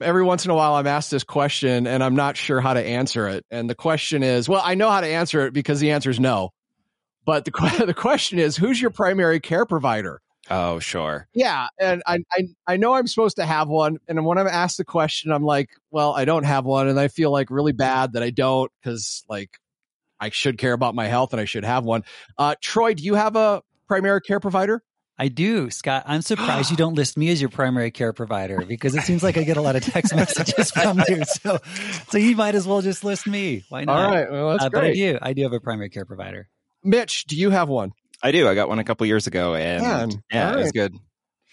Every once in a while, I'm asked this question and I'm not sure how to answer it. And the question is, well, I know how to answer it because the answer is no. But the, the question is, who's your primary care provider? Oh, sure. Yeah, and I, I I know I'm supposed to have one, and when I'm asked the question, I'm like, well, I don't have one, and I feel like really bad that I don't because like I should care about my health and I should have one. Uh, Troy, do you have a primary care provider? I do, Scott. I'm surprised you don't list me as your primary care provider because it seems like I get a lot of text messages from you. So, so you might as well just list me. Why not? All right, well, that's Uh, great. but I do. I do have a primary care provider. Mitch, do you have one? I do. I got one a couple years ago, and Man, yeah, all it was good.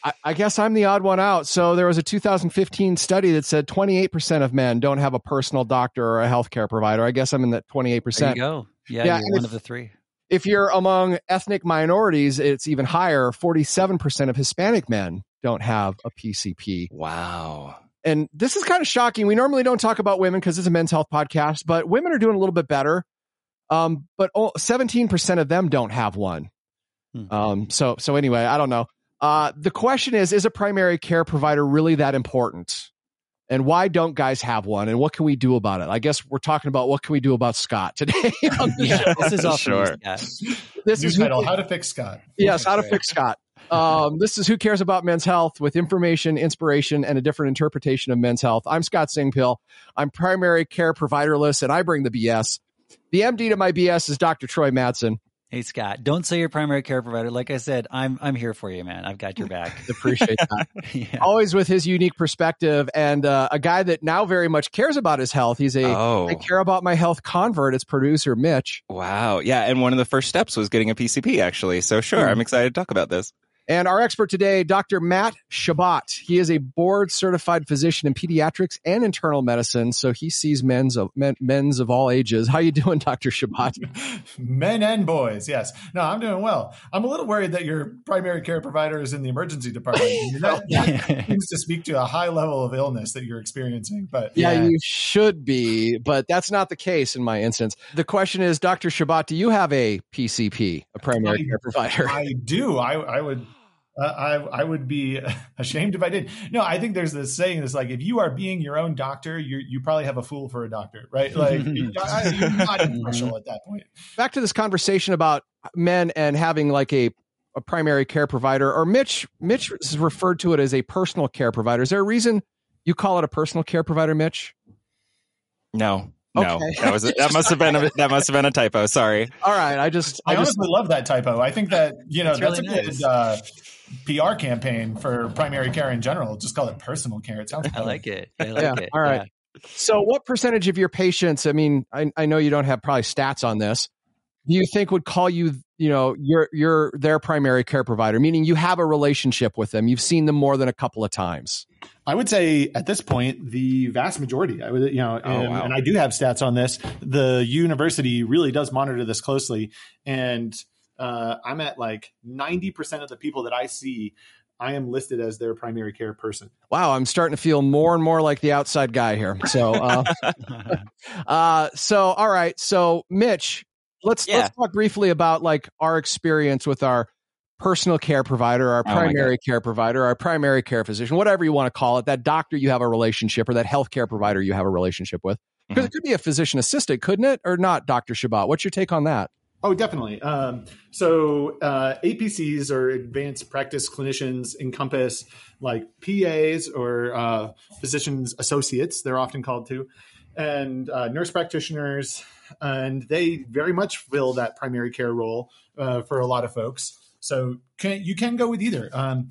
I, I guess I'm the odd one out. So there was a 2015 study that said 28% of men don't have a personal doctor or a healthcare provider. I guess I'm in that 28%. There you go. Yeah, Yeah, you're one of the three. If you're among ethnic minorities, it's even higher. 47% of Hispanic men don't have a PCP. Wow. And this is kind of shocking. We normally don't talk about women because it's a men's health podcast, but women are doing a little bit better. Um, but 17% of them don't have one. Hmm. Um, so, so anyway, I don't know. Uh, the question is, is a primary care provider really that important? And why don't guys have one? And what can we do about it? I guess we're talking about what can we do about Scott today. Yeah, this is all Sure. for you, Scott. This New is who- How to Fix Scott. Yes, how to fix Scott. Um, this is Who Cares About Men's Health with information, inspiration, and a different interpretation of men's health. I'm Scott Singpiel. I'm primary care providerless, and I bring the BS. The MD to my BS is Dr. Troy Madsen. Hey, Scott, don't say your primary care provider. Like I said, I'm I'm here for you, man. I've got your back. Appreciate that. yeah. Always with his unique perspective and uh, a guy that now very much cares about his health. He's a I Oh, care about my health convert. It's producer Mitch. wow. Yeah, and one of the first steps was getting a PCP, actually. So sure, Hmm. I'm excited to talk about this. And our expert today, Dr. Matt Chabot. He is a board certified physician in pediatrics and internal medicine. So he sees men's of men, men's of all ages. How you doing, Dr. Chabot? Men and boys, yes. No, I'm doing well. I'm a little worried that your primary care provider is in the emergency department. That, that seems to speak to a high level of illness that you're experiencing. But Yeah, Yeah. you should be, but that's not the case in my instance. The question is, Dr. Chabot, do you have a PCP, a primary I- care provider? I do. I, I would. Uh, I I would be ashamed if I did. No, I think there's this saying that's like if you are being your own doctor, you you probably have a fool for a doctor, right? Like you- you're not impartial at that point. Back to this conversation about men and having like a a primary care provider, or Mitch. Mitch has referred to it as a personal care provider. Is there a reason you call it a personal care provider, Mitch? No, no, Okay. that was that must have been a, that must have been a typo. Sorry. All right, I just, I, I just, honestly love that typo. I think that you know That's that's, really a nice. good uh, PR campaign for primary care in general. Just call it personal care. It sounds. I like it. I like Yeah, it. all right. So, what percentage of your patients? I mean, I, I know you don't have probably stats on this. Do you think would call you, you know, your your their primary care provider? Meaning you have a relationship with them. You've seen them more than a couple of times. I would say at this point, the vast majority. I would, you know, Oh, and, wow. and I do have stats on this. The university really does monitor this closely, and uh, I'm at like ninety percent of the people that I see. I am listed as their primary care person. Wow, I'm starting to feel more and more like the outside guy here. So, uh, uh, so all right. So, Mitch, let's Yeah. let's talk briefly about like our experience with our personal care provider, our Oh primary care provider, our primary care physician, whatever you want to call it, that doctor you have a relationship or that healthcare provider you have a relationship with. Because Mhm. it could be a physician assistant, couldn't it? Or not, Dr. Chabot? What's your take on that? Oh, definitely. Um, so uh, APCs or advanced practice clinicians encompass like PAs or uh, physicians associates. They're often called to, and uh, nurse practitioners, and they very much fill that primary care role uh, for a lot of folks. So can, you can go with either. Um,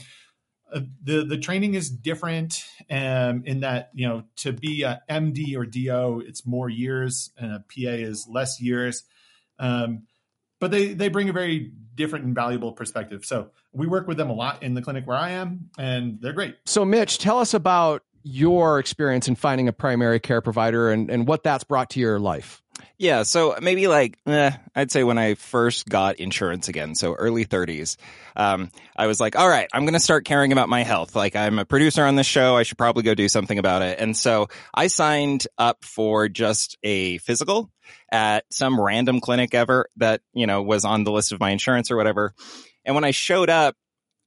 uh, the the training is different um, in that you know to be a MD or DO, it's more years, and a PA is less years. Um, but they they bring a very different and valuable perspective. So we work with them a lot in the clinic where I am, and they're great. So, Mitch, tell us about your experience in finding a primary care provider and, and what that's brought to your life. Yeah, so maybe like eh, I'd say when I first got insurance again, so early 30s, um, I was like, all right, I'm going to start caring about my health. Like I'm a producer on this show, I should probably go do something about it. And so I signed up for just a physical at some random clinic ever that you know was on the list of my insurance or whatever. And when I showed up,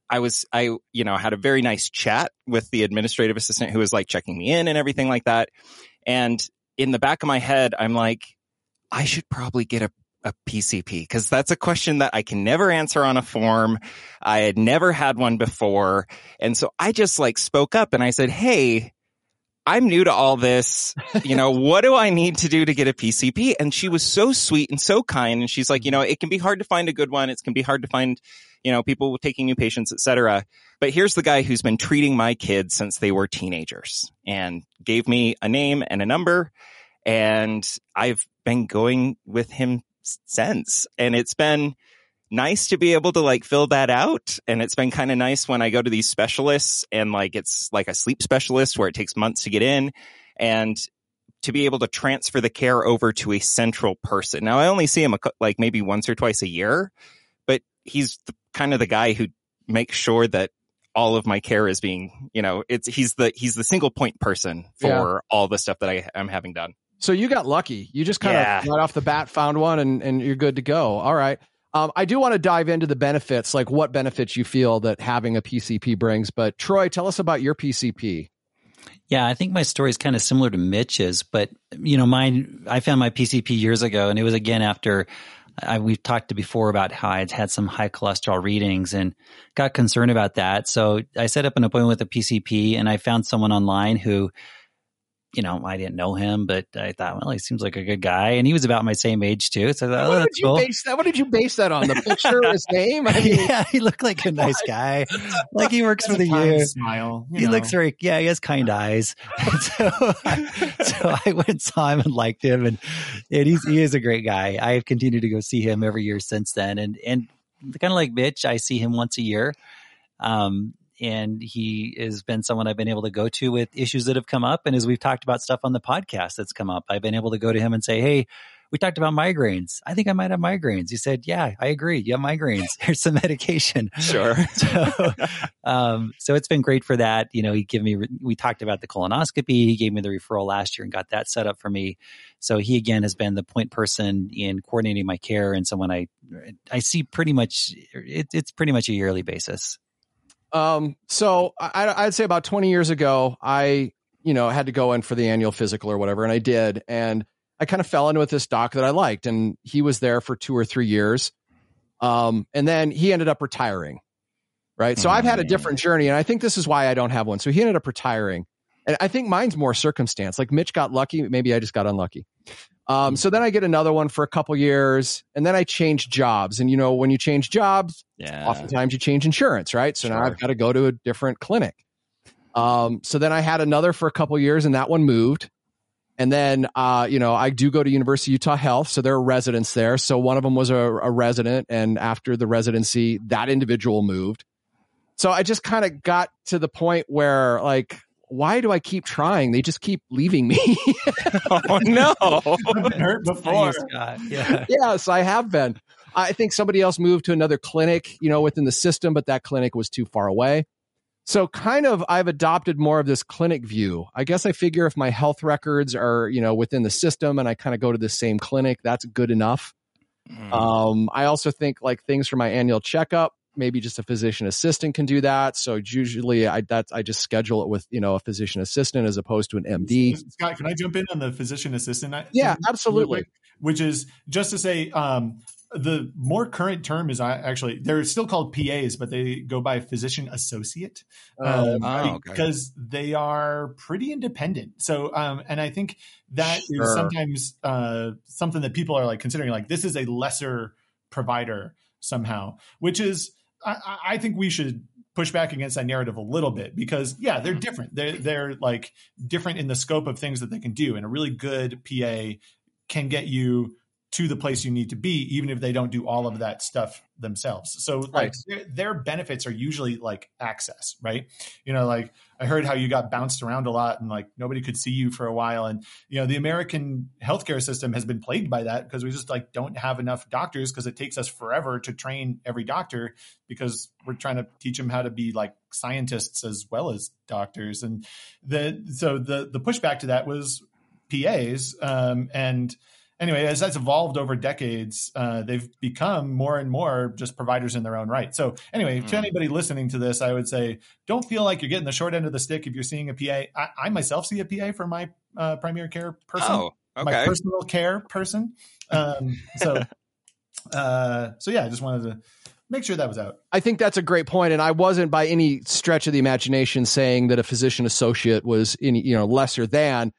I was, I, you know, had a very nice chat with the administrative assistant who was like checking me in and everything like that. And in the back of my head, I'm like, I should probably get a, a PCP because that's a question that I can never answer on a form. I had never had one before. And so I just like spoke up and I said, Hey, I'm new to all this. You know, what do I need to do to get a PCP? And she was so sweet and so kind. And she's like, you know, it can be hard to find a good one. It can be hard to find, you know, people taking new patients, etc. But here's the guy who's been treating my kids since they were teenagers and gave me a name and a number. And I've been going with him since. And it's been, nice to be able to like fill that out. And it's been kind of nice when I go to these specialists and like it's like a sleep specialist where it takes months to get in and to be able to transfer the care over to a central person. Now I only see him like maybe once or twice a year, but he's the, kind of the guy who makes sure that all of my care is being, you know, it's he's the he's the single point person for yeah. all the stuff that I am having done. So you got lucky. You just kind yeah. of right off the bat found one and and you're good to go. All right. Um, I do want to dive into the benefits, like what benefits you feel that having a PCP brings. But Troy, tell us about your PCP. Yeah, I think my story is kind of similar to Mitch's, but you know, mine. I found my PCP years ago, and it was again after I, we've talked to before about how I'd had some high cholesterol readings and got concerned about that. So I set up an appointment with a PCP, and I found someone online who you know, I didn't know him, but I thought, well, he seems like a good guy, and he was about my same age too. So I thought, oh, what that's did you cool. base that? What did you base that on? The picture, of his name? I mean, yeah, he looked like a nice guy, like he works for the year. Smile. He know. looks very, yeah, he has kind eyes. so, I, so I went and saw him and liked him, and and he's he is a great guy. I have continued to go see him every year since then, and and kind of like Mitch, I see him once a year. Um, and he has been someone I've been able to go to with issues that have come up. And as we've talked about stuff on the podcast that's come up, I've been able to go to him and say, Hey, we talked about migraines. I think I might have migraines. He said, Yeah, I agree. You have migraines. Here's some medication. Sure. so, um, so it's been great for that. You know, he gave me, we talked about the colonoscopy. He gave me the referral last year and got that set up for me. So he again has been the point person in coordinating my care and someone I, I see pretty much, it, it's pretty much a yearly basis. Um, so I, I'd say about 20 years ago, I, you know, had to go in for the annual physical or whatever, and I did. And I kind of fell in with this doc that I liked, and he was there for two or three years. Um, and then he ended up retiring. Right. So I've had a mm. different journey, and I think this is why I don't have one. So he ended up retiring. And I think mine's more circumstance. Like Mitch got lucky. Maybe I just got unlucky. Um, so then I get another one for a couple years, and then I change jobs. And you know, when you change jobs, yeah. oftentimes you change insurance, right? So sure. now I've got to go to a different clinic. Um, so then I had another for a couple years, and that one moved. And then, uh, you know, I do go to University of Utah Health, so there are residents there. So one of them was a, a resident, and after the residency, that individual moved. So I just kind of got to the point where, like, why do I keep trying? They just keep leaving me. oh no. I've been hurt before. Yeah. yes, I have been. I think somebody else moved to another clinic, you know, within the system, but that clinic was too far away. So kind of I've adopted more of this clinic view. I guess I figure if my health records are, you know, within the system and I kind of go to the same clinic, that's good enough. Mm. Um, I also think like things for my annual checkup, maybe just a physician assistant can do that. So usually I that I just schedule it with you know a physician assistant as opposed to an MD. Scott, can I jump in on the physician assistant? Yeah, absolutely. Which is just to say, um, the more current term is actually they're still called PAs, but they go by physician associate oh, um, oh, okay. because they are pretty independent. So, um, and I think that sure. is sometimes uh, something that people are like considering, like this is a lesser provider somehow, which is I, I think we should push back against that narrative a little bit because yeah they're mm-hmm. different. They're they're like different in the scope of things that they can do and a really good pa can get you to the place you need to be even if they don't do all of that stuff themselves. So like their, their, benefits are usually like access right? You know like i heard how you got bounced around a lot and like nobody could see you for a while. And you know the american healthcare system has been plagued by that because we just like don't have enough doctors because it takes us forever to train every doctor because we're trying to teach them how to be like scientists as well as doctors. And the so the the pushback to that was pas um, and anyway, as that's evolved over decades, uh, they've become more and more just providers in their own right. So, anyway, Mm. to anybody listening to this, I would say don't feel like you're getting the short end of the stick if you're seeing a PA. I, I myself see a PA for my uh, primary care person, Oh, my personal care person. Um, so, uh, so yeah, I just wanted to make sure that was out. I think that's a great point, and I wasn't by any stretch of the imagination saying that a physician associate was any you know lesser than.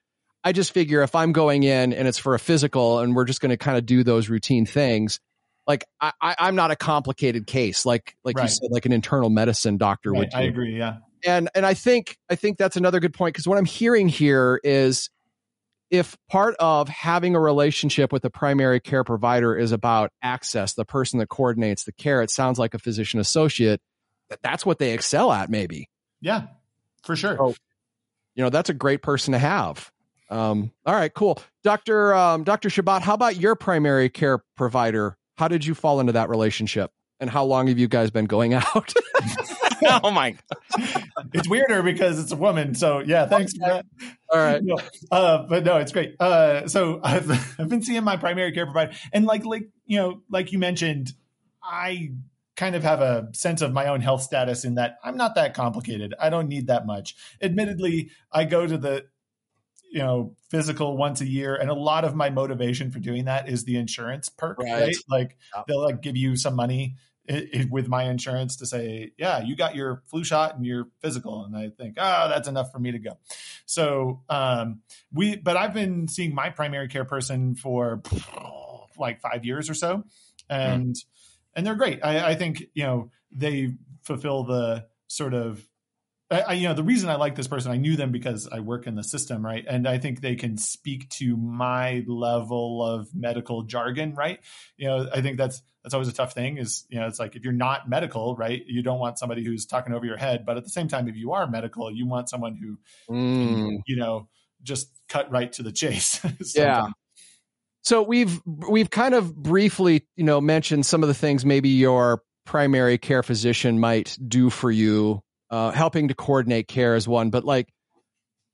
I just figure if I'm going in and it's for a physical, and we're just going to kind of do those routine things, like I, I, I'm not a complicated case, like like you said, like an internal medicine doctor Right, would. I agree. Yeah. and and I think I think that's another good point because what I'm hearing here is if part of having a relationship with a primary care provider is about access, the person that coordinates the care, it sounds like a physician associate that that's what they excel at maybe. Yeah, for sure. Oh. You know, that's a great person to have. Um, all right, cool. Dr. Um, Dr. Chabot, how about your primary care provider? How did you fall into that relationship? And how long have you guys been going out? oh my! It's weirder because it's a woman. So yeah, thanks for that. all right. No, uh, but no, it's great. Uh, so I've I've been seeing my primary care provider, and like like you know, like you mentioned, I kind of have a sense of my own health status in that I'm not that complicated. I don't need that much. Admittedly, I go to the you know physical once a year, and a lot of my motivation for doing that is the insurance perk, Right. right? Like Yeah. they'll like give you some money. With my insurance to say, yeah, you got your flu shot and your physical, and I think, oh, that's enough for me to go. So um, we, but I've been seeing my primary care person for like five years or so, and and they're great. I, I think you know they fulfill the sort of. I, I, you know, the reason I like this person, I knew them because I work in the system, right? And I think they can speak to my level of medical jargon, right? You know, I think that's that's always a tough thing. Is you know, it's like if you're not medical, right? You don't want somebody who's talking over your head, but at the same time, if you are medical, you want someone who Mm. you know, just cut right to the chase. Yeah. So we've we've kind of briefly, you know, mentioned some of the things maybe your primary care physician might do for you, uh, helping to coordinate care is one, but like,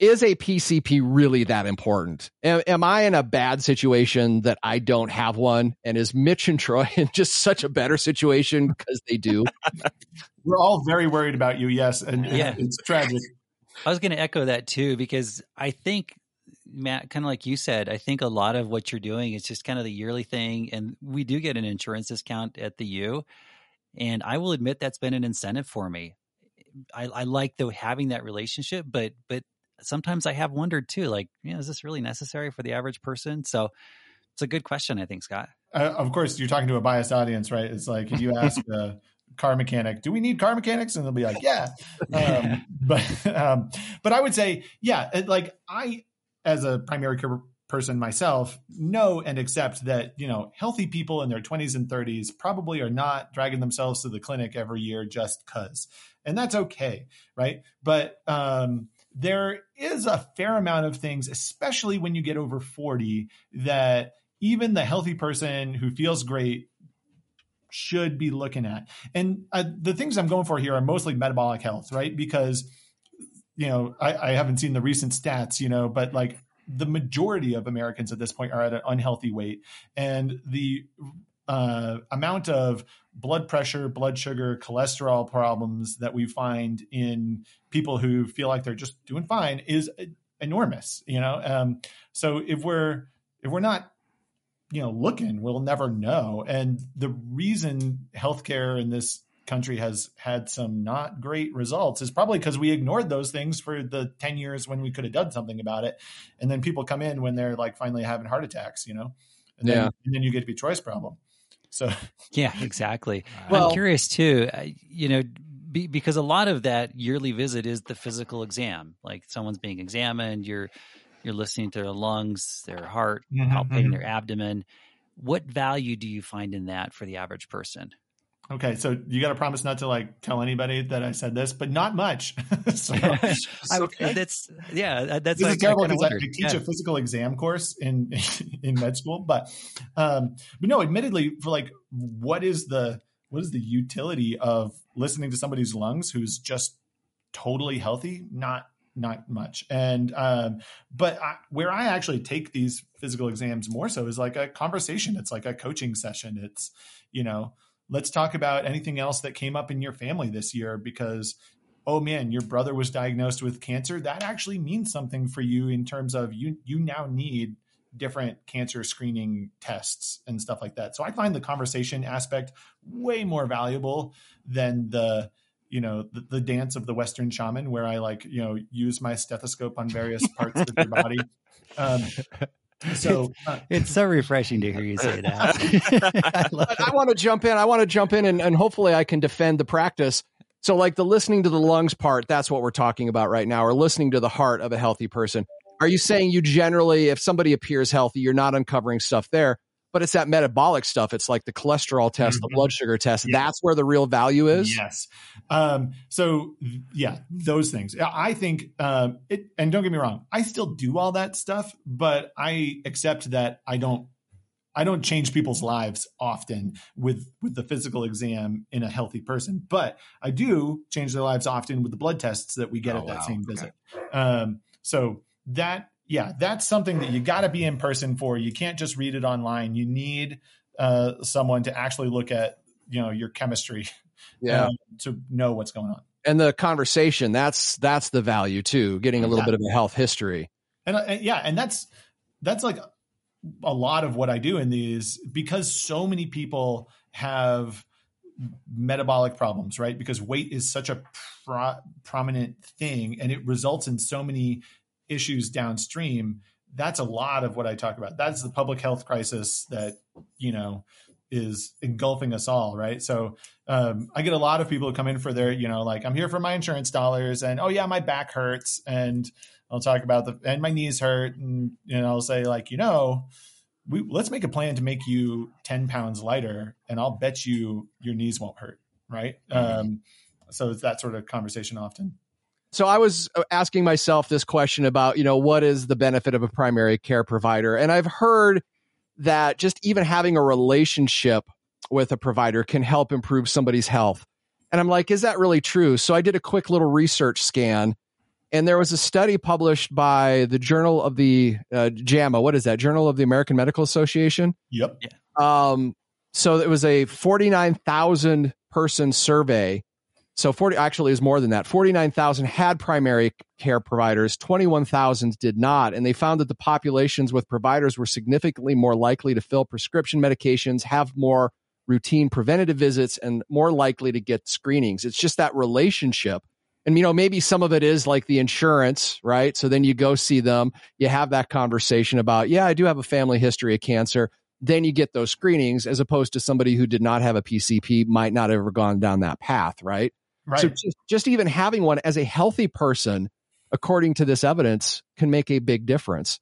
is a PCP really that important? Am, am I in a bad situation that I don't have one? And is Mitch and Troy in just such a better situation because they do? We're all very worried about you. Yes. And and Yeah. it's tragic. I was going to echo that too because I think Matt, kind of like you said, I think a lot of what you're doing is just kind of the yearly thing, and we do get an insurance discount at the U, and I will admit that's been an incentive for me. I, I like though having that relationship, but but sometimes I have wondered too, like, you know, is this really necessary for the average person? So it's a good question, I think, Scott. Uh, of course, you're talking to a biased audience, right? It's like if you ask a car mechanic, "Do we need car mechanics?" and they'll be like, "Yeah." Um, but um, but I would say, yeah, it- like I, as a primary care person myself, know and accept that you know healthy people in their 20s and 30s probably are not dragging themselves to the clinic every year just cause, and that's okay, right? But um, there is a fair amount of things, especially when you get over 40, that even the healthy person who feels great should be looking at. And uh, the things I'm going for here are mostly metabolic health, right? Because, you know, I, I haven't seen the recent stats, you know, but like the majority of Americans at this point are at an unhealthy weight. And the uh, amount of blood pressure, blood sugar, cholesterol problems that we find in people who feel like they're just doing fine is enormous, you know? Um, so if we're, if we're not you know looking we'll never know and the reason healthcare in this country has had some not great results is probably because we ignored those things for the 10 years when we could have done something about it and then people come in when they're like finally having heart attacks you know and then, Yeah. and then you get to be choice problem so Yeah, exactly. Well- I'm curious too, you know, be, because a lot of that yearly visit is the physical exam. Like someone's being examined, you're you're listening to their lungs, their heart, Mhm, palpating mhm. their abdomen. What value do you find in that for the average person? Okay so you got to promise not to like tell anybody that i said this but not much so, I, okay. That's yeah, that's this like, is terrible I kinda because I, I teach Yeah. a physical exam course in in med school, but um, but no, admittedly, for like, what is the what is the utility of listening to somebody's lungs who's just totally healthy? Not not much. And um, but I, where I actually take these physical exams more so is like a conversation. It's like a coaching session. It's you know, let's talk about anything else that came up in your family this year because oh man, your brother was diagnosed with cancer. That actually means something for you in terms of you you now need different cancer screening tests and stuff like that. So I find the conversation aspect way more valuable than the you know the, the, dance of the western shaman where i like you know use my stethoscope on various parts of your body um, so uh, it's so refreshing to hear you say that. I, I want to jump in i want to jump in and, and hopefully i can defend the practice. So like the listening to the lungs part that's what we're talking about right now or listening to the heart of a healthy person. Are you saying you generally if somebody appears healthy you're not uncovering stuff there but it's that metabolic stuff. It's like the cholesterol test, mm-hmm. the blood sugar test. Yeah. That's where the real value is. Yes. Um, so yeah, those things. I think um, it. And don't get me wrong, I still do all that stuff, but I accept that I don't. I don't change people's lives often with with the physical exam in a healthy person, but I do change their lives often with the blood tests that we get oh, at that wow. same visit. Okay. Um, so that yeah, that's something that you got to be in person for. You can't just read it online. You need uh, someone to actually look at you know your chemistry, yeah, um, to know what's going on. And the conversation that's that's the value too. Getting a little yeah. bit of a health history. And, uh, and yeah, and that's that's like a lot of what I do in these because so many people have metabolic problems, right? Because weight is such a pro- prominent thing and it results in so many issues downstream that's a lot of what i talk about. That's the public health crisis that you know is engulfing us all right? So um, i get a lot of people who come in for their you know like i'm here for my insurance dollars and oh yeah my back hurts and i'll talk about the and my knees hurt and you know i'll say like you know we let's make a plan to make you 10 pounds lighter and i'll bet you your knees won't hurt right? Mm-hmm. um, so it's that sort of conversation often so I was uh, asking myself this question about, you know, what is the benefit of a primary care provider? And I've heard that just even having a relationship with a provider can help improve somebody's health. And I'm like, is that really true? So I did a quick little research scan and there was a study published by the Journal of the uh, JAMA. What is that? Journal of the American Medical Association? Yep. Um, so it was a 49,000 person survey so 40 actually is more than that. 49,000 had primary care providers, 21,000 did not. And they found that the populations with providers were significantly more likely to fill prescription medications, have more routine preventative visits, and more likely to get screenings. It's just that relationship. And, you know, maybe some of it is like the insurance, right? So then you go see them, you have that conversation about, yeah, I do have a family history of cancer. Then you get those screenings as opposed to somebody who did not have a PCP might not have ever gone down that path, right? Right. So just, just even having one as a healthy person, according to this evidence, can make a big difference.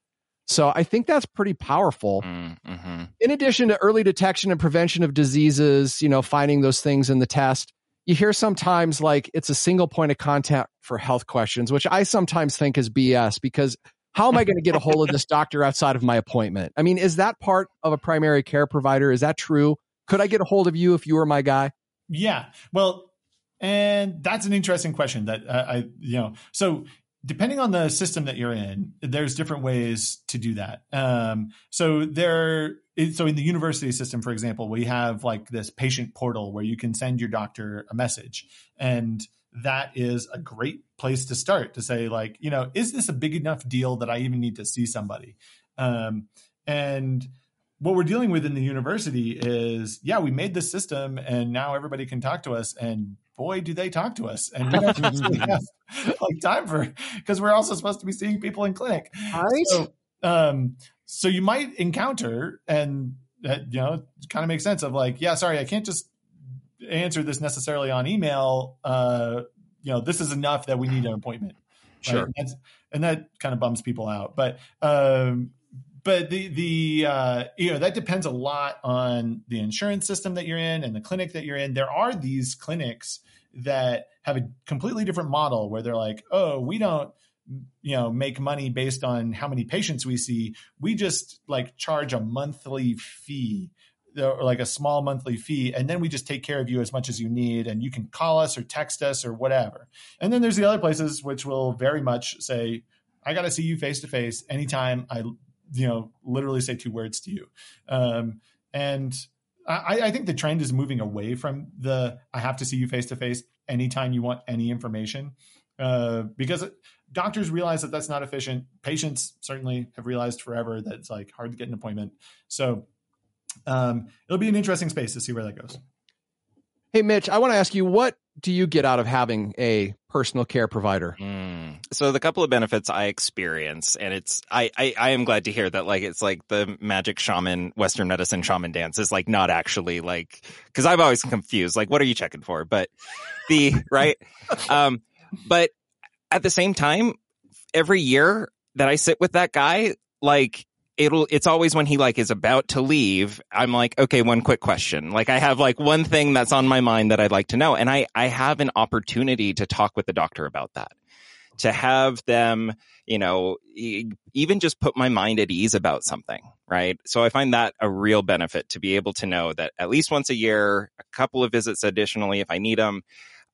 So I think that's pretty powerful. Mm, mm-hmm. In addition to early detection and prevention of diseases, you know, finding those things in the test, you hear sometimes like it's a single point of contact for health questions, which I sometimes think is BS because how am I going to get a hold of this doctor outside of my appointment? I mean, is that part of a primary care provider? Is that true? Could I get a hold of you if you were my guy? Yeah. Well, and that's an interesting question that uh, I, you know, so depending on the system that you're in, there's different ways to do that. Um, so there, so in the university system, for example, we have like this patient portal where you can send your doctor a message, and that is a great place to start to say like, you know, is this a big enough deal that I even need to see somebody? Um, and what we're dealing with in the university is, yeah, we made this system, and now everybody can talk to us, and boy, do they talk to us. And we don't really have like time for because we're also supposed to be seeing people in clinic. Right. So, um, so you might encounter, and uh, you know, kind of makes sense of like, yeah, sorry, I can't just answer this necessarily on email. Uh, you know, this is enough that we need an appointment. Sure. Right? And, and, that kind of bums people out. But um, but the the uh, you know that depends a lot on the insurance system that you're in and the clinic that you're in. There are these clinics that have a completely different model where they're like, oh, we don't you know make money based on how many patients we see. We just like charge a monthly fee or like a small monthly fee, and then we just take care of you as much as you need, and you can call us or text us or whatever. And then there's the other places which will very much say, "I got to see you face to face anytime I, you know, literally say two words to you." Um, and I, I think the trend is moving away from the "I have to see you face to face anytime you want any information," uh, because doctors realize that that's not efficient. Patients certainly have realized forever that it's like hard to get an appointment. So um, it'll be an interesting space to see where that goes. Hey, Mitch, I want to ask you, what do you get out of having a personal care provider? Mm. So the couple of benefits I experience, and it's I, I I am glad to hear that like it's like the magic shaman Western medicine shaman dance is like not actually like because I've always confused like what are you checking for? But the right, um, but at the same time, every year that I sit with that guy, like it'll it's always when he like is about to leave i'm like okay one quick question. Like i have like one thing that's on my mind that i'd like to know. And i i have an opportunity to talk with the doctor about that. To have them you know even just put my mind at ease about something right? So i find that a real benefit to be able to know that at least once a year a couple of visits additionally if i need them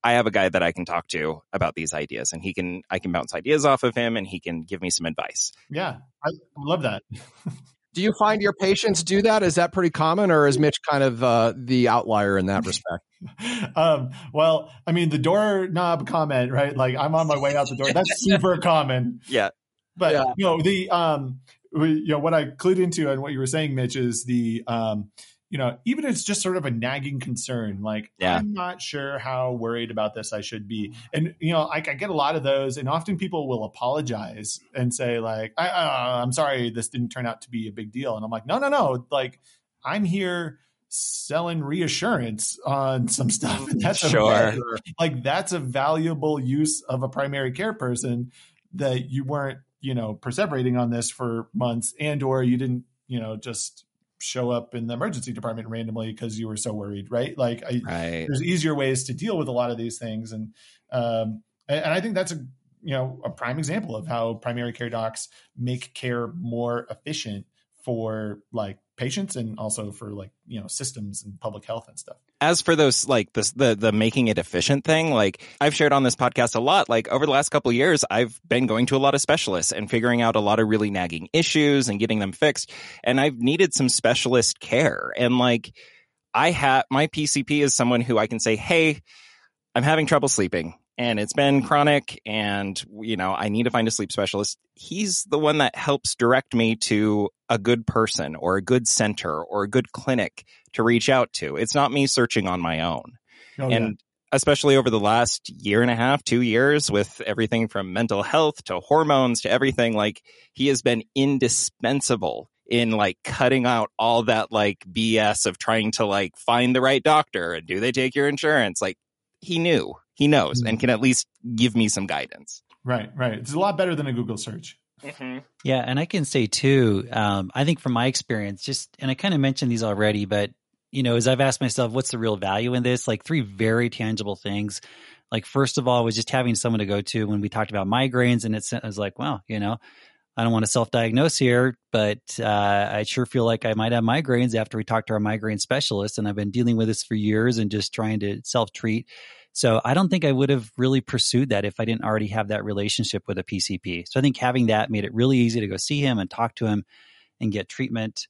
I have a guy that I can talk to about these ideas and he can I can bounce ideas off of him and he can give me some advice. Yeah. I love that. do you find your patients do that? Is that pretty common or is Mitch kind of uh, the outlier in that respect? um, well, I mean the doorknob comment, right? Like I'm on my way out the door. That's super common. Yeah. But yeah. you know, the um we, you know what I clued into and what you were saying, Mitch, is the um you know, even if it's just sort of a nagging concern, like yeah. I'm not sure how worried about this I should be. And you know, I, I get a lot of those, and often people will apologize and say like, I, uh, "I'm sorry, this didn't turn out to be a big deal." And I'm like, "No, no, no! Like, I'm here." selling reassurance on some stuff and that's sure a, like that's a valuable use of a primary care person that you weren't you know perseverating on this for months and or you didn't you know just show up in the emergency department randomly because you were so worried, right? Like, I, right. there's easier ways to deal with a lot of these things, and um, and, and I think that's a you know a prime example of how primary care docs make care more efficient for like patients and also for like you know systems and public health and stuff. As for those like this the the making it efficient thing like i've shared on this podcast a lot. Like over the last couple years i've been going to a lot of specialists and figuring out a lot of really nagging issues and getting them fixed. And i've needed some specialist care. And like i have my pcp is someone who i can say hey i'm having trouble sleeping and it's been chronic and you know i need to find a sleep specialist. He's the one that helps direct me to a good person or a good center or a good clinic to reach out to it's not me searching on my own oh, and yeah. especially over the last year and a half two years with everything from mental health to hormones to everything like he has been indispensable in like cutting out all that like bs of trying to like find the right doctor and do they take your insurance like he knew he knows and mm-hmm. can at least give me some guidance. Right, right. It's a lot better than a Google search. Mm-hmm. Yeah, and I can say too. Um, I think from my experience, just and I kind of mentioned these already, but you know, as I've asked myself, what's the real value in this? Like three very tangible things. Like first of all, was just having someone to go to when we talked about migraines, and it was like, well, you know, I don't want to self-diagnose here, but uh, I sure feel like I might have migraines after we talked to our migraine specialist, and I've been dealing with this for years and just trying to self-treat. So I don't think I would have really pursued that if I didn't already have that relationship with a PCP. So I think having that made it really easy to go see him and talk to him and get treatment.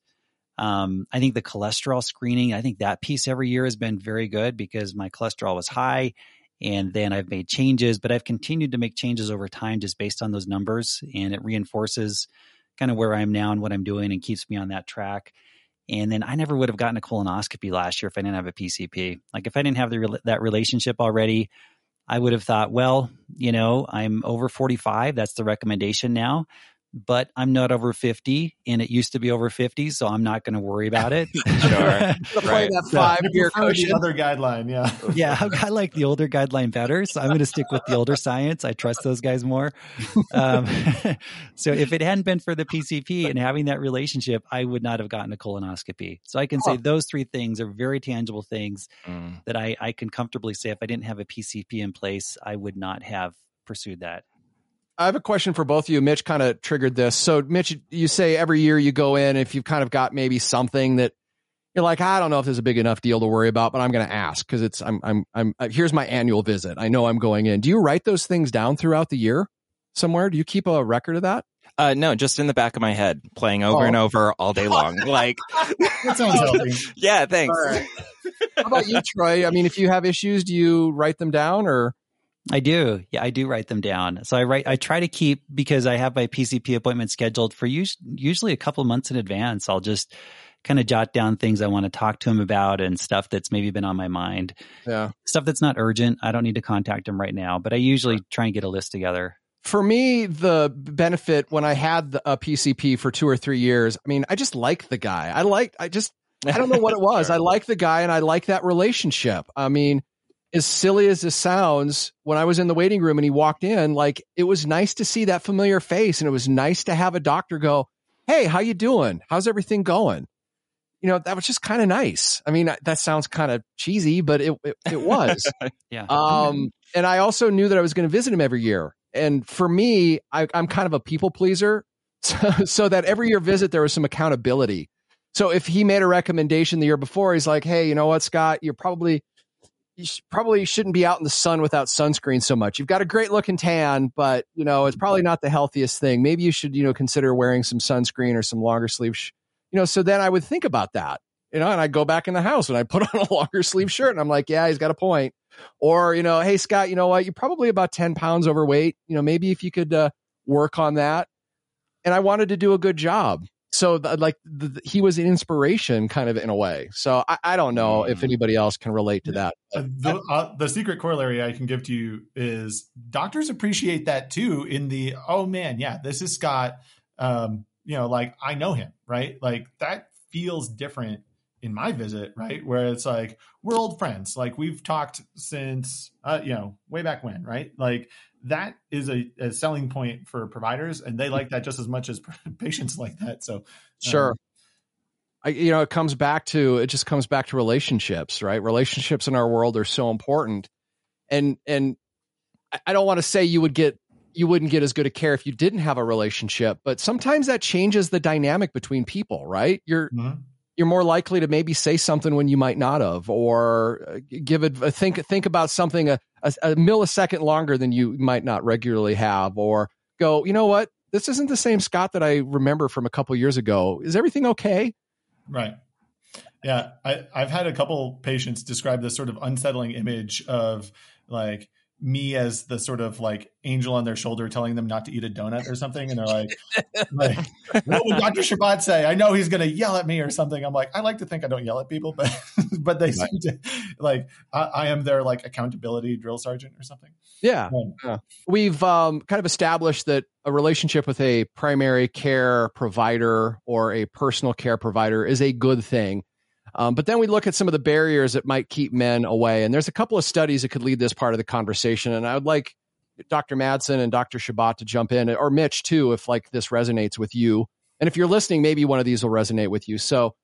Um, I think the cholesterol screening, I think that piece every year has been very good because my cholesterol was high and then I've made changes, but I've continued to make changes over time just based on those numbers and it reinforces kind of where I am now and what I'm doing and keeps me on that track. And then I never would have gotten a colonoscopy last year if I didn't have a PCP. Like if I didn't have the, that relationship already, I would have thought, well, you know, I'm over 45. That's the recommendation now but I'm not over 50 and it used to be over 50, so I'm not going to worry about it. sure. right. that five year The other guideline. Yeah. yeah. I like the older guideline better. So I'm going to stick with the older science. I trust those guys more. Um, so if it hadn't been for the PCP and having that relationship, I would not have gotten a colonoscopy. So I can say those three things are very tangible things mm. that I, I can comfortably say if I didn't have a PCP in place, I would not have pursued that. I have a question for both of you. Mitch kind of triggered this. So, Mitch, you say every year you go in, if you've kind of got maybe something that, you're like, I don't know if there's a big enough deal to worry about, but I'm going to ask because it's I'm I'm I'm uh, here's my annual visit. I know I'm going in. Do you write those things down throughout the year somewhere? Do you keep a record of that? Uh, no, just in the back of my head, playing over Oh. and over all day long. Like, That sounds healthy. yeah, thanks. All right. How about you, Troy? I mean, if you have issues, do you write them down or? I do. Yeah, I do write them down. So I write, I try to keep because I have my PCP appointment scheduled for us, usually a couple months in advance. I'll just kind of jot down things I want to talk to him about and stuff that's maybe been on my mind. Yeah. Stuff that's not urgent. I don't need to contact him right now, but I usually try and get a list together. For me, the benefit when I had the, a PCP for two or three years, I mean, I just like the guy. I like, I just, I don't know what it was. I like the guy and I like that relationship. I mean, as silly as this sounds, when I was in the waiting room and he walked in, like it was nice to see that familiar face and it was nice to have a doctor go, Hey, how you doing? How's everything going? You know, that was just kind of nice. I mean, that sounds kind of cheesy, but it, it, it was. Yeah. Um, and I also knew that I was going to visit him every year. And for me, I, I'm kind of a people pleaser. So, so that every year visit, there was some accountability. So if he made a recommendation the year before, he's like, Hey, you know what, Scott, you're probably, you sh- probably shouldn't be out in the sun without sunscreen so much. You've got a great looking tan, but you know, it's probably not the healthiest thing. Maybe you should, you know, consider wearing some sunscreen or some longer sleeve, sh- you know, so then I would think about that, you know, and I go back in the house and I put on a longer sleeve shirt and I'm like, yeah, he's got a point. Or, you know, hey, Scott, you know what? You're probably about 10 pounds overweight. You know, maybe if you could uh, work on that. And I wanted to do a good job. So, th- like, the, the- he was an inspiration kind of in a way. So, I, I don't know if Mm. anybody else can relate to that. Uh, the, uh, the secret corollary I can give to you is doctors appreciate that too. In the oh man, yeah, this is Scott. Um, you know, like I know him, right? Like that feels different in my visit, right? Where it's like we're old friends, like we've talked since uh, you know way back when, right? Like that is a, a selling point for providers, and they like that just as much as patients like that. So Sure. um, I, you know, it comes back to, it just comes back to relationships, right? Relationships in our world are so important. And, and I- don't want to say you would get, you wouldn't get as good a care if you didn't have a relationship, but sometimes that changes the dynamic between people, right? You're, mhm. You're more likely to maybe say something when you might not have, or uh, give it think think about something a, a, a millisecond longer than you might not regularly have, or go, you know what, this isn't the same Scott that I remember from a couple years ago. Is everything okay? Right. Yeah, I, I've had a couple patients describe this sort of unsettling image of like me as the sort of like angel on their shoulder telling them not to eat a donut or something. And they're like, like what would Dr. Chabot say? I know he's going to yell at me or something. I'm like, I like to think I don't yell at people, but, but they seem to like, I, I am their like accountability drill sergeant or something. Yeah. Um, We've um, kind of established that a relationship with a primary care provider or a personal care provider is a good thing. Um, but then we look at some of the barriers that might keep men away. And there's a couple of studies that could lead this part of the conversation. And I would like Dr. Madsen and Dr. Chabot to jump in, or Mitch too, if like this resonates with you. And if you're listening, maybe one of these will resonate with you. So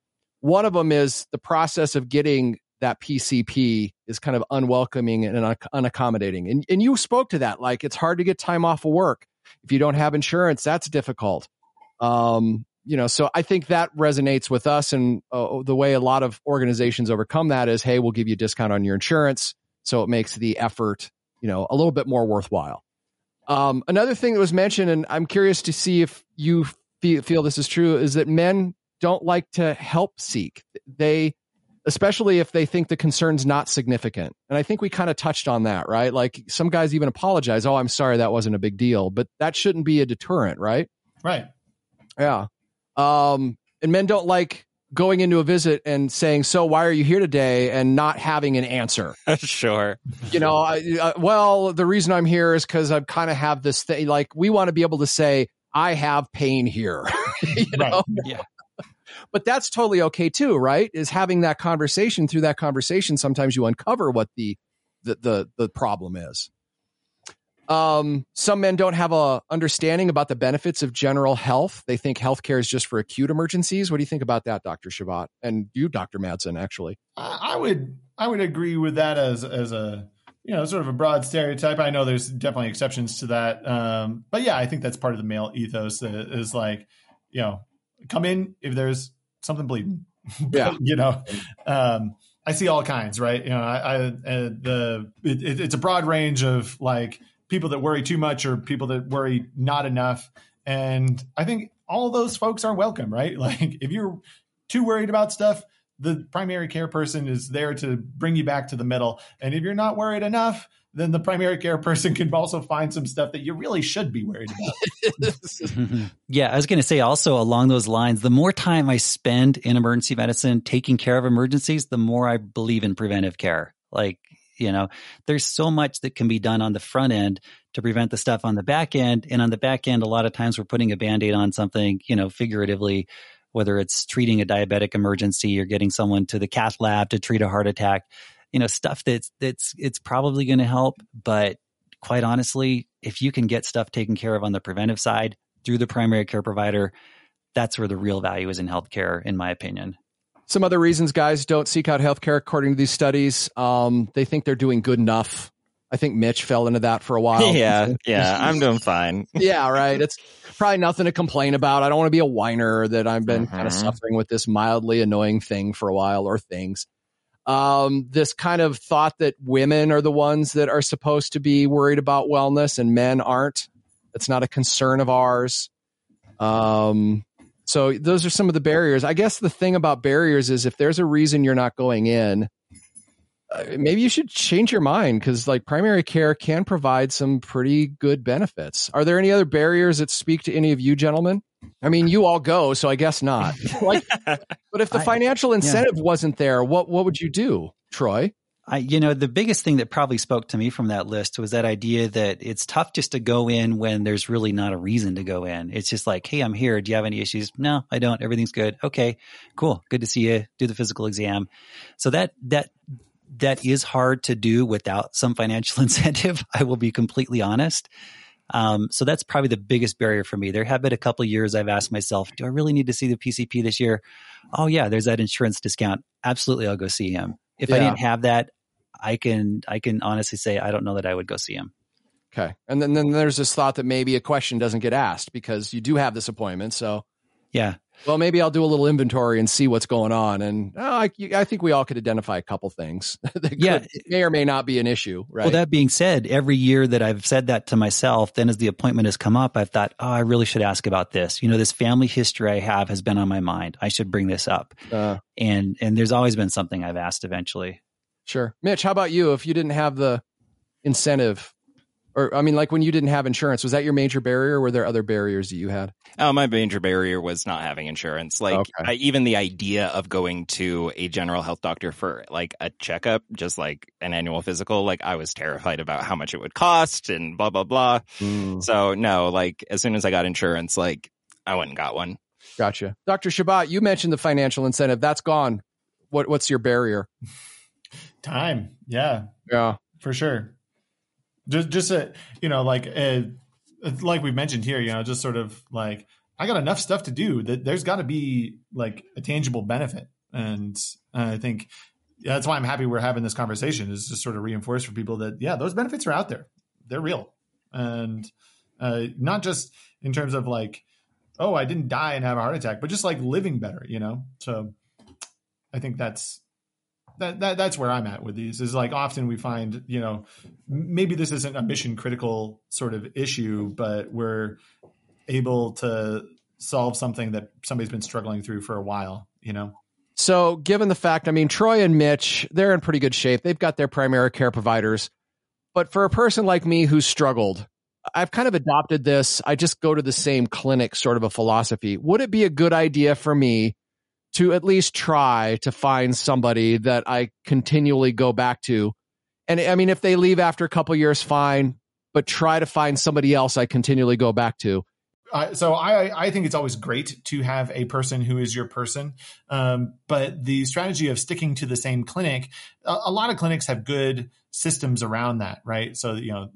one of them is the process of getting that PCP is kind of unwelcoming and un- unaccommodating. And, and you spoke to that. Like it's hard to get time off of work. If you don't have insurance, that's difficult. Um, you know, so I think that resonates with us. And uh, the way a lot of organizations overcome that is, hey, we'll give you a discount on your insurance. So it makes the effort, you know, a little bit more worthwhile. Um, another thing that was mentioned, and I'm curious to see if you feel, feel this is true, is that men don't like to help seek. They, especially if they think the concern's not significant. And I think we kind of touched on that, right? Like some guys even apologize. Oh, I'm sorry, that wasn't a big deal, but that shouldn't be a deterrent, right? right. Yeah. Um, and men don't like going into a visit and saying, "So why are you here today?" and not having an answer. sure. You know, I, uh, well, the reason I'm here is because I kind of have this thing. Like we want to be able to say, "I have pain here," you Right. know. Yeah. But that's totally okay too, right? Is having that conversation. Through that conversation, sometimes you uncover what the the the, the problem is. Um, some men don't have a understanding about the benefits of general health. They think healthcare is just for acute emergencies. What do you think about that, Doctor Chabot, and you, Doctor Madsen? Actually, I would I would agree with that as as a you know sort of a broad stereotype. I know there's definitely exceptions to that, um, but yeah, I think that's part of the male ethos is like you know come in if there's something bleeding, Yeah. you know, um, I see all kinds, right? You know, I, I uh, the it, it, it's a broad range of like people that worry too much or people that worry not enough, and I think all those folks are welcome, right? Like if you're too worried about stuff, the primary care person is there to bring you back to the middle, and if you're not worried enough, then the primary care person can also find some stuff that you really should be worried about. yeah, I was going to say also along those lines, the more time I spend in emergency medicine taking care of emergencies, the more I believe in preventive care. Like, you know, there's so much that can be done on the front end to prevent the stuff on the back end. And on the back end, a lot of times we're putting a band aid on something, you know, figuratively, whether it's treating a diabetic emergency or getting someone to the cath lab to treat a heart attack, you know, stuff that's, that's, it's probably going to help. But quite honestly, if you can get stuff taken care of on the preventive side through the primary care provider, that's where the real value is in healthcare, in my opinion. Some other reasons guys don't seek out healthcare, according to these studies, um, they think they're doing good enough. I think Mitch fell into that for a while. yeah, yeah, I'm doing fine. yeah, right. It's probably nothing to complain about. I don't want to be a whiner that I've been kind of Mhm. suffering with this mildly annoying thing for a while or things. Um, this kind of thought that women are the ones that are supposed to be worried about wellness and men aren't. It's not a concern of ours. Um, so those are some of the barriers. I guess the thing about barriers is if there's a reason you're not going in, uh, maybe you should change your mind because like primary care can provide some pretty good benefits. Are there any other barriers that speak to any of you gentlemen? I mean, you all go, so I guess not. like, but if the financial incentive wasn't there, what what would you do, Troy? I, you know, the biggest thing that probably spoke to me from that list was that idea that it's tough just to go in when there's really not a reason to go in. It's just like, hey, I'm here. Do you have any issues? No, I don't. Everything's good. Okay, cool. Good to see you. Do the physical exam. So that that that is hard to do without some financial incentive. I will be completely honest. Um, so that's probably the biggest barrier for me. There have been a couple of years I've asked myself, do I really need to see the PCP this year? Oh yeah, there's that insurance discount. Absolutely, I'll go see him. If I didn't have that, I can I can honestly say I don't know that I would go see him. Okay, and then then there's this thought that maybe a question doesn't get asked because you do have this appointment. So, Yeah. well, maybe I'll do a little inventory and see what's going on. And oh, I, I think we all could identify a couple things that could- Yeah. may or may not be an issue, right? Well, that being said, every year that I've said that to myself, then as the appointment has come up, I've thought, oh, I really should ask about this. You know, this family history I have has been on my mind. I should bring this up. uh, And and there's always been something I've asked eventually. Sure. Mitch, how about you? If you didn't have the incentive, or I mean, like when you didn't have insurance, was that your major barrier? Or were there other barriers that you had? Oh, my major barrier was not having insurance. Like Okay. I, even the idea of going to a general health doctor for like a checkup, just like an annual physical, like I was terrified about how much it would cost and blah blah blah. Mm. So no, like as soon as I got insurance, like I went and got one. Gotcha. Dr. Chabot, you mentioned the financial incentive. That's gone. What What's your barrier? Time, yeah, Yeah. for sure. Just, just a, you know, like, uh, like we mentioned here, you know, just sort of like I got enough stuff to do that. There's got to be like a tangible benefit, and I think that's why I'm happy we're having this conversation. Is just sort of reinforce for people that yeah, those benefits are out there. They're real, and uh, not just in terms of like, oh, I didn't die and have a heart attack, but just like living better, you know. So I think that's that, that that's where I'm at with these is like often we find, you know, maybe this isn't a mission critical sort of issue, but we're able to solve something that somebody's been struggling through for a while, you know. So, given the fact, I mean, Troy and Mitch, they're in pretty good shape. They've got their primary care providers. But for a person like me who's struggled, I've kind of adopted this. I just go to the same clinic sort of a philosophy. Would it be a good idea for me to at least try to find somebody that I continually go back to? And I mean, if they leave after a couple years, fine, but try to find somebody else I continually go back to. Uh, so I, I think it's always great to have a person who is your person. Um, but the strategy of sticking to the same clinic, a, a lot of clinics have good systems around that, right? So, you know,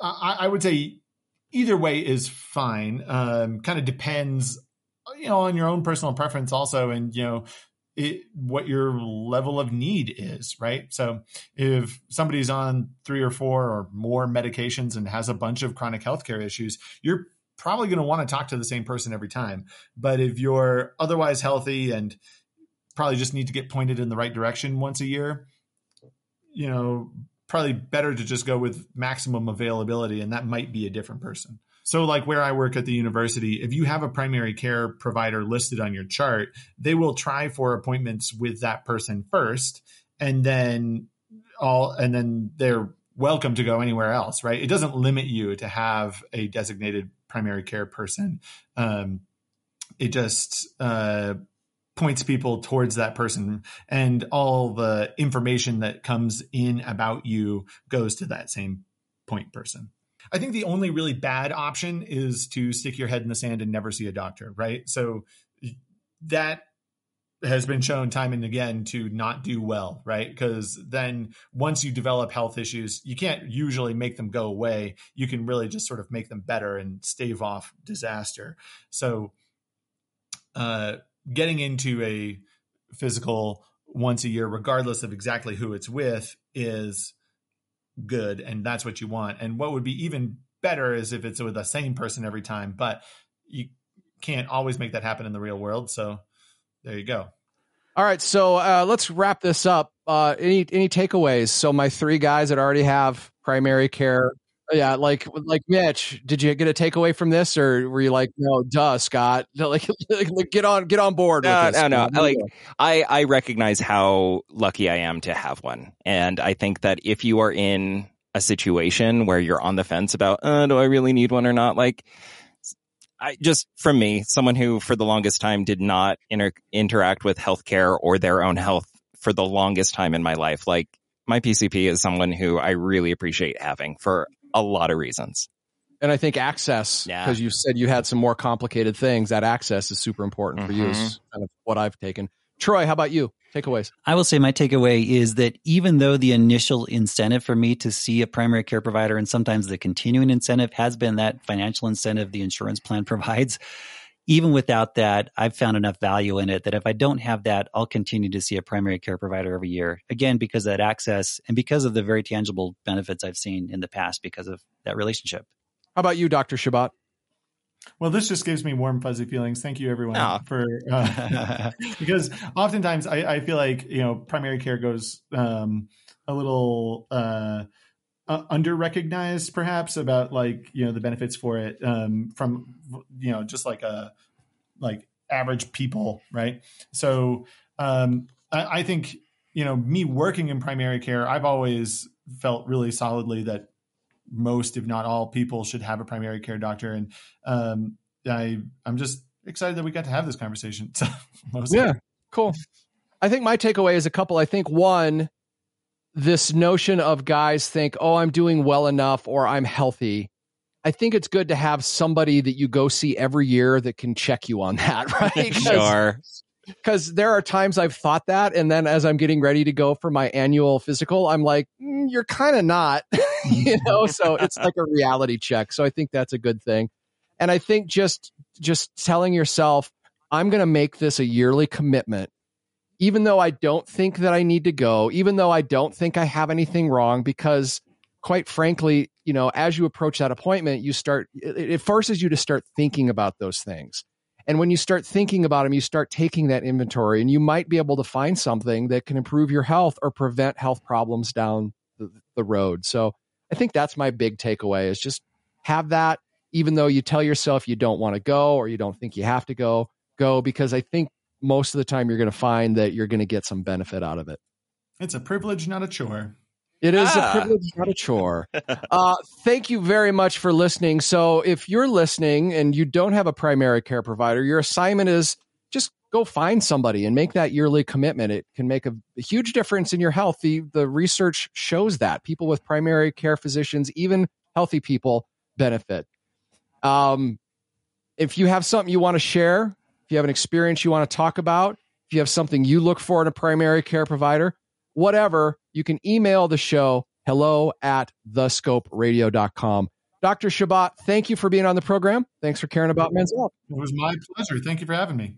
I, I would say either way is fine. Um, kind of depends, Oh, you know, on your own personal preference also. And, you know, it, what your level of need is, right? So if somebody's on three or four or more medications and has a bunch of chronic healthcare issues, you're probably going to want to talk to the same person every time. But if you're otherwise healthy and probably just need to get pointed in the right direction once a year, you know, probably better to just go with maximum availability, and that might be a different person. So, like where I work at the university, if you have a primary care provider listed on your chart, they will try for appointments with that person first, and then all, and then they're welcome to go anywhere else, right? It doesn't limit you to have a designated primary care person. Um, it just uh, points people towards that person, and all the information that comes in about you goes to that same point person. I think the only really bad option is to stick your head in the sand and never see a doctor, right? So that has been shown time and again to not do well, right? Because then once you develop health issues, you can't usually make them go away. You can really just sort of make them better and stave off disaster. So, uh, getting into a physical once a year, regardless of exactly who it's with, is good. And that's what you want. And what would be even better is if it's with the same person every time, but you can't always make that happen in the real world. So, there you go. All right, so uh, let's wrap this up. Uh, any any takeaways? So my three guys that already have primary care. Yeah, like like Mitch, did you get a takeaway from this, or were you like, no, duh, Scott, like, like get on get on board? No, with this. no, no. Like I I recognize how lucky I am to have one, and I think that if you are in a situation where you're on the fence about, uh, do I really need one or not, like I just from me, someone who for the longest time did not inter- interact with healthcare or their own health for the longest time in my life. Like my PCP is someone who I really appreciate having for a lot of reasons. And I think access, because Yeah. you said you had some more complicated things, that access is super important for you. Mhm. Is kind of what I've taken. Troy, how about you? Takeaways. I will say my takeaway is that even though the initial incentive for me to see a primary care provider and sometimes the continuing incentive has been that financial incentive the insurance plan provides, even without that, I've found enough value in it that if I don't have that, I'll continue to see a primary care provider every year. Again, because of that access and because of the very tangible benefits I've seen in the past because of that relationship. How about you, Doctor Chabot? Well, this just gives me warm, fuzzy feelings. Thank you, everyone, Aw. for uh, because oftentimes I, I feel like you know primary care goes um, a little uh, uh, under recognized, perhaps about like you know the benefits for it um, from you know just like a like average people, right? So um, I, I think you know me working in primary care, I've always felt really solidly that most, if not all, people should have a primary care doctor, and um, I I'm just excited that we got to have this conversation. Yeah, cool. I think my takeaway is a couple. I think one, this notion of guys think, oh, I'm doing well enough or I'm healthy. I think it's good to have somebody that you go see every year that can check you on that, right? Sure. because there are times I've thought that, and then as I'm getting ready to go for my annual physical, I'm like, mm, you're kind of not, you know. So it's like a reality check. So I think that's a good thing, and I think just just telling yourself, I'm going to make this a yearly commitment, even though I don't think that I need to go, even though I don't think I have anything wrong, because quite frankly, you know, as you approach that appointment, you start it, it forces you to start thinking about those things. And when you start thinking about them, you start taking that inventory and you might be able to find something that can improve your health or prevent health problems down the, the road. So I think that's my big takeaway is just have that, even though you tell yourself you don't want to go or you don't think you have to go, go because I think most of the time you're going to find that you're going to get some benefit out of it. It's a privilege, not a chore. It is Ah. a privilege, not a chore. uh, thank you very much for listening. So, if you're listening and you don't have a primary care provider, your assignment is just go find somebody and make that yearly commitment. It can make a, a huge difference in your health. The, the research shows that people with primary care physicians, even healthy people, benefit. Um, if you have something you want to share, if you have an experience you want to talk about, if you have something you look for in a primary care provider, whatever, you can email the show hello at thescoperadio.com. Dr. Chabot, thank you for being on the program. Thanks for caring about men's health. It was my pleasure. Thank you for having me.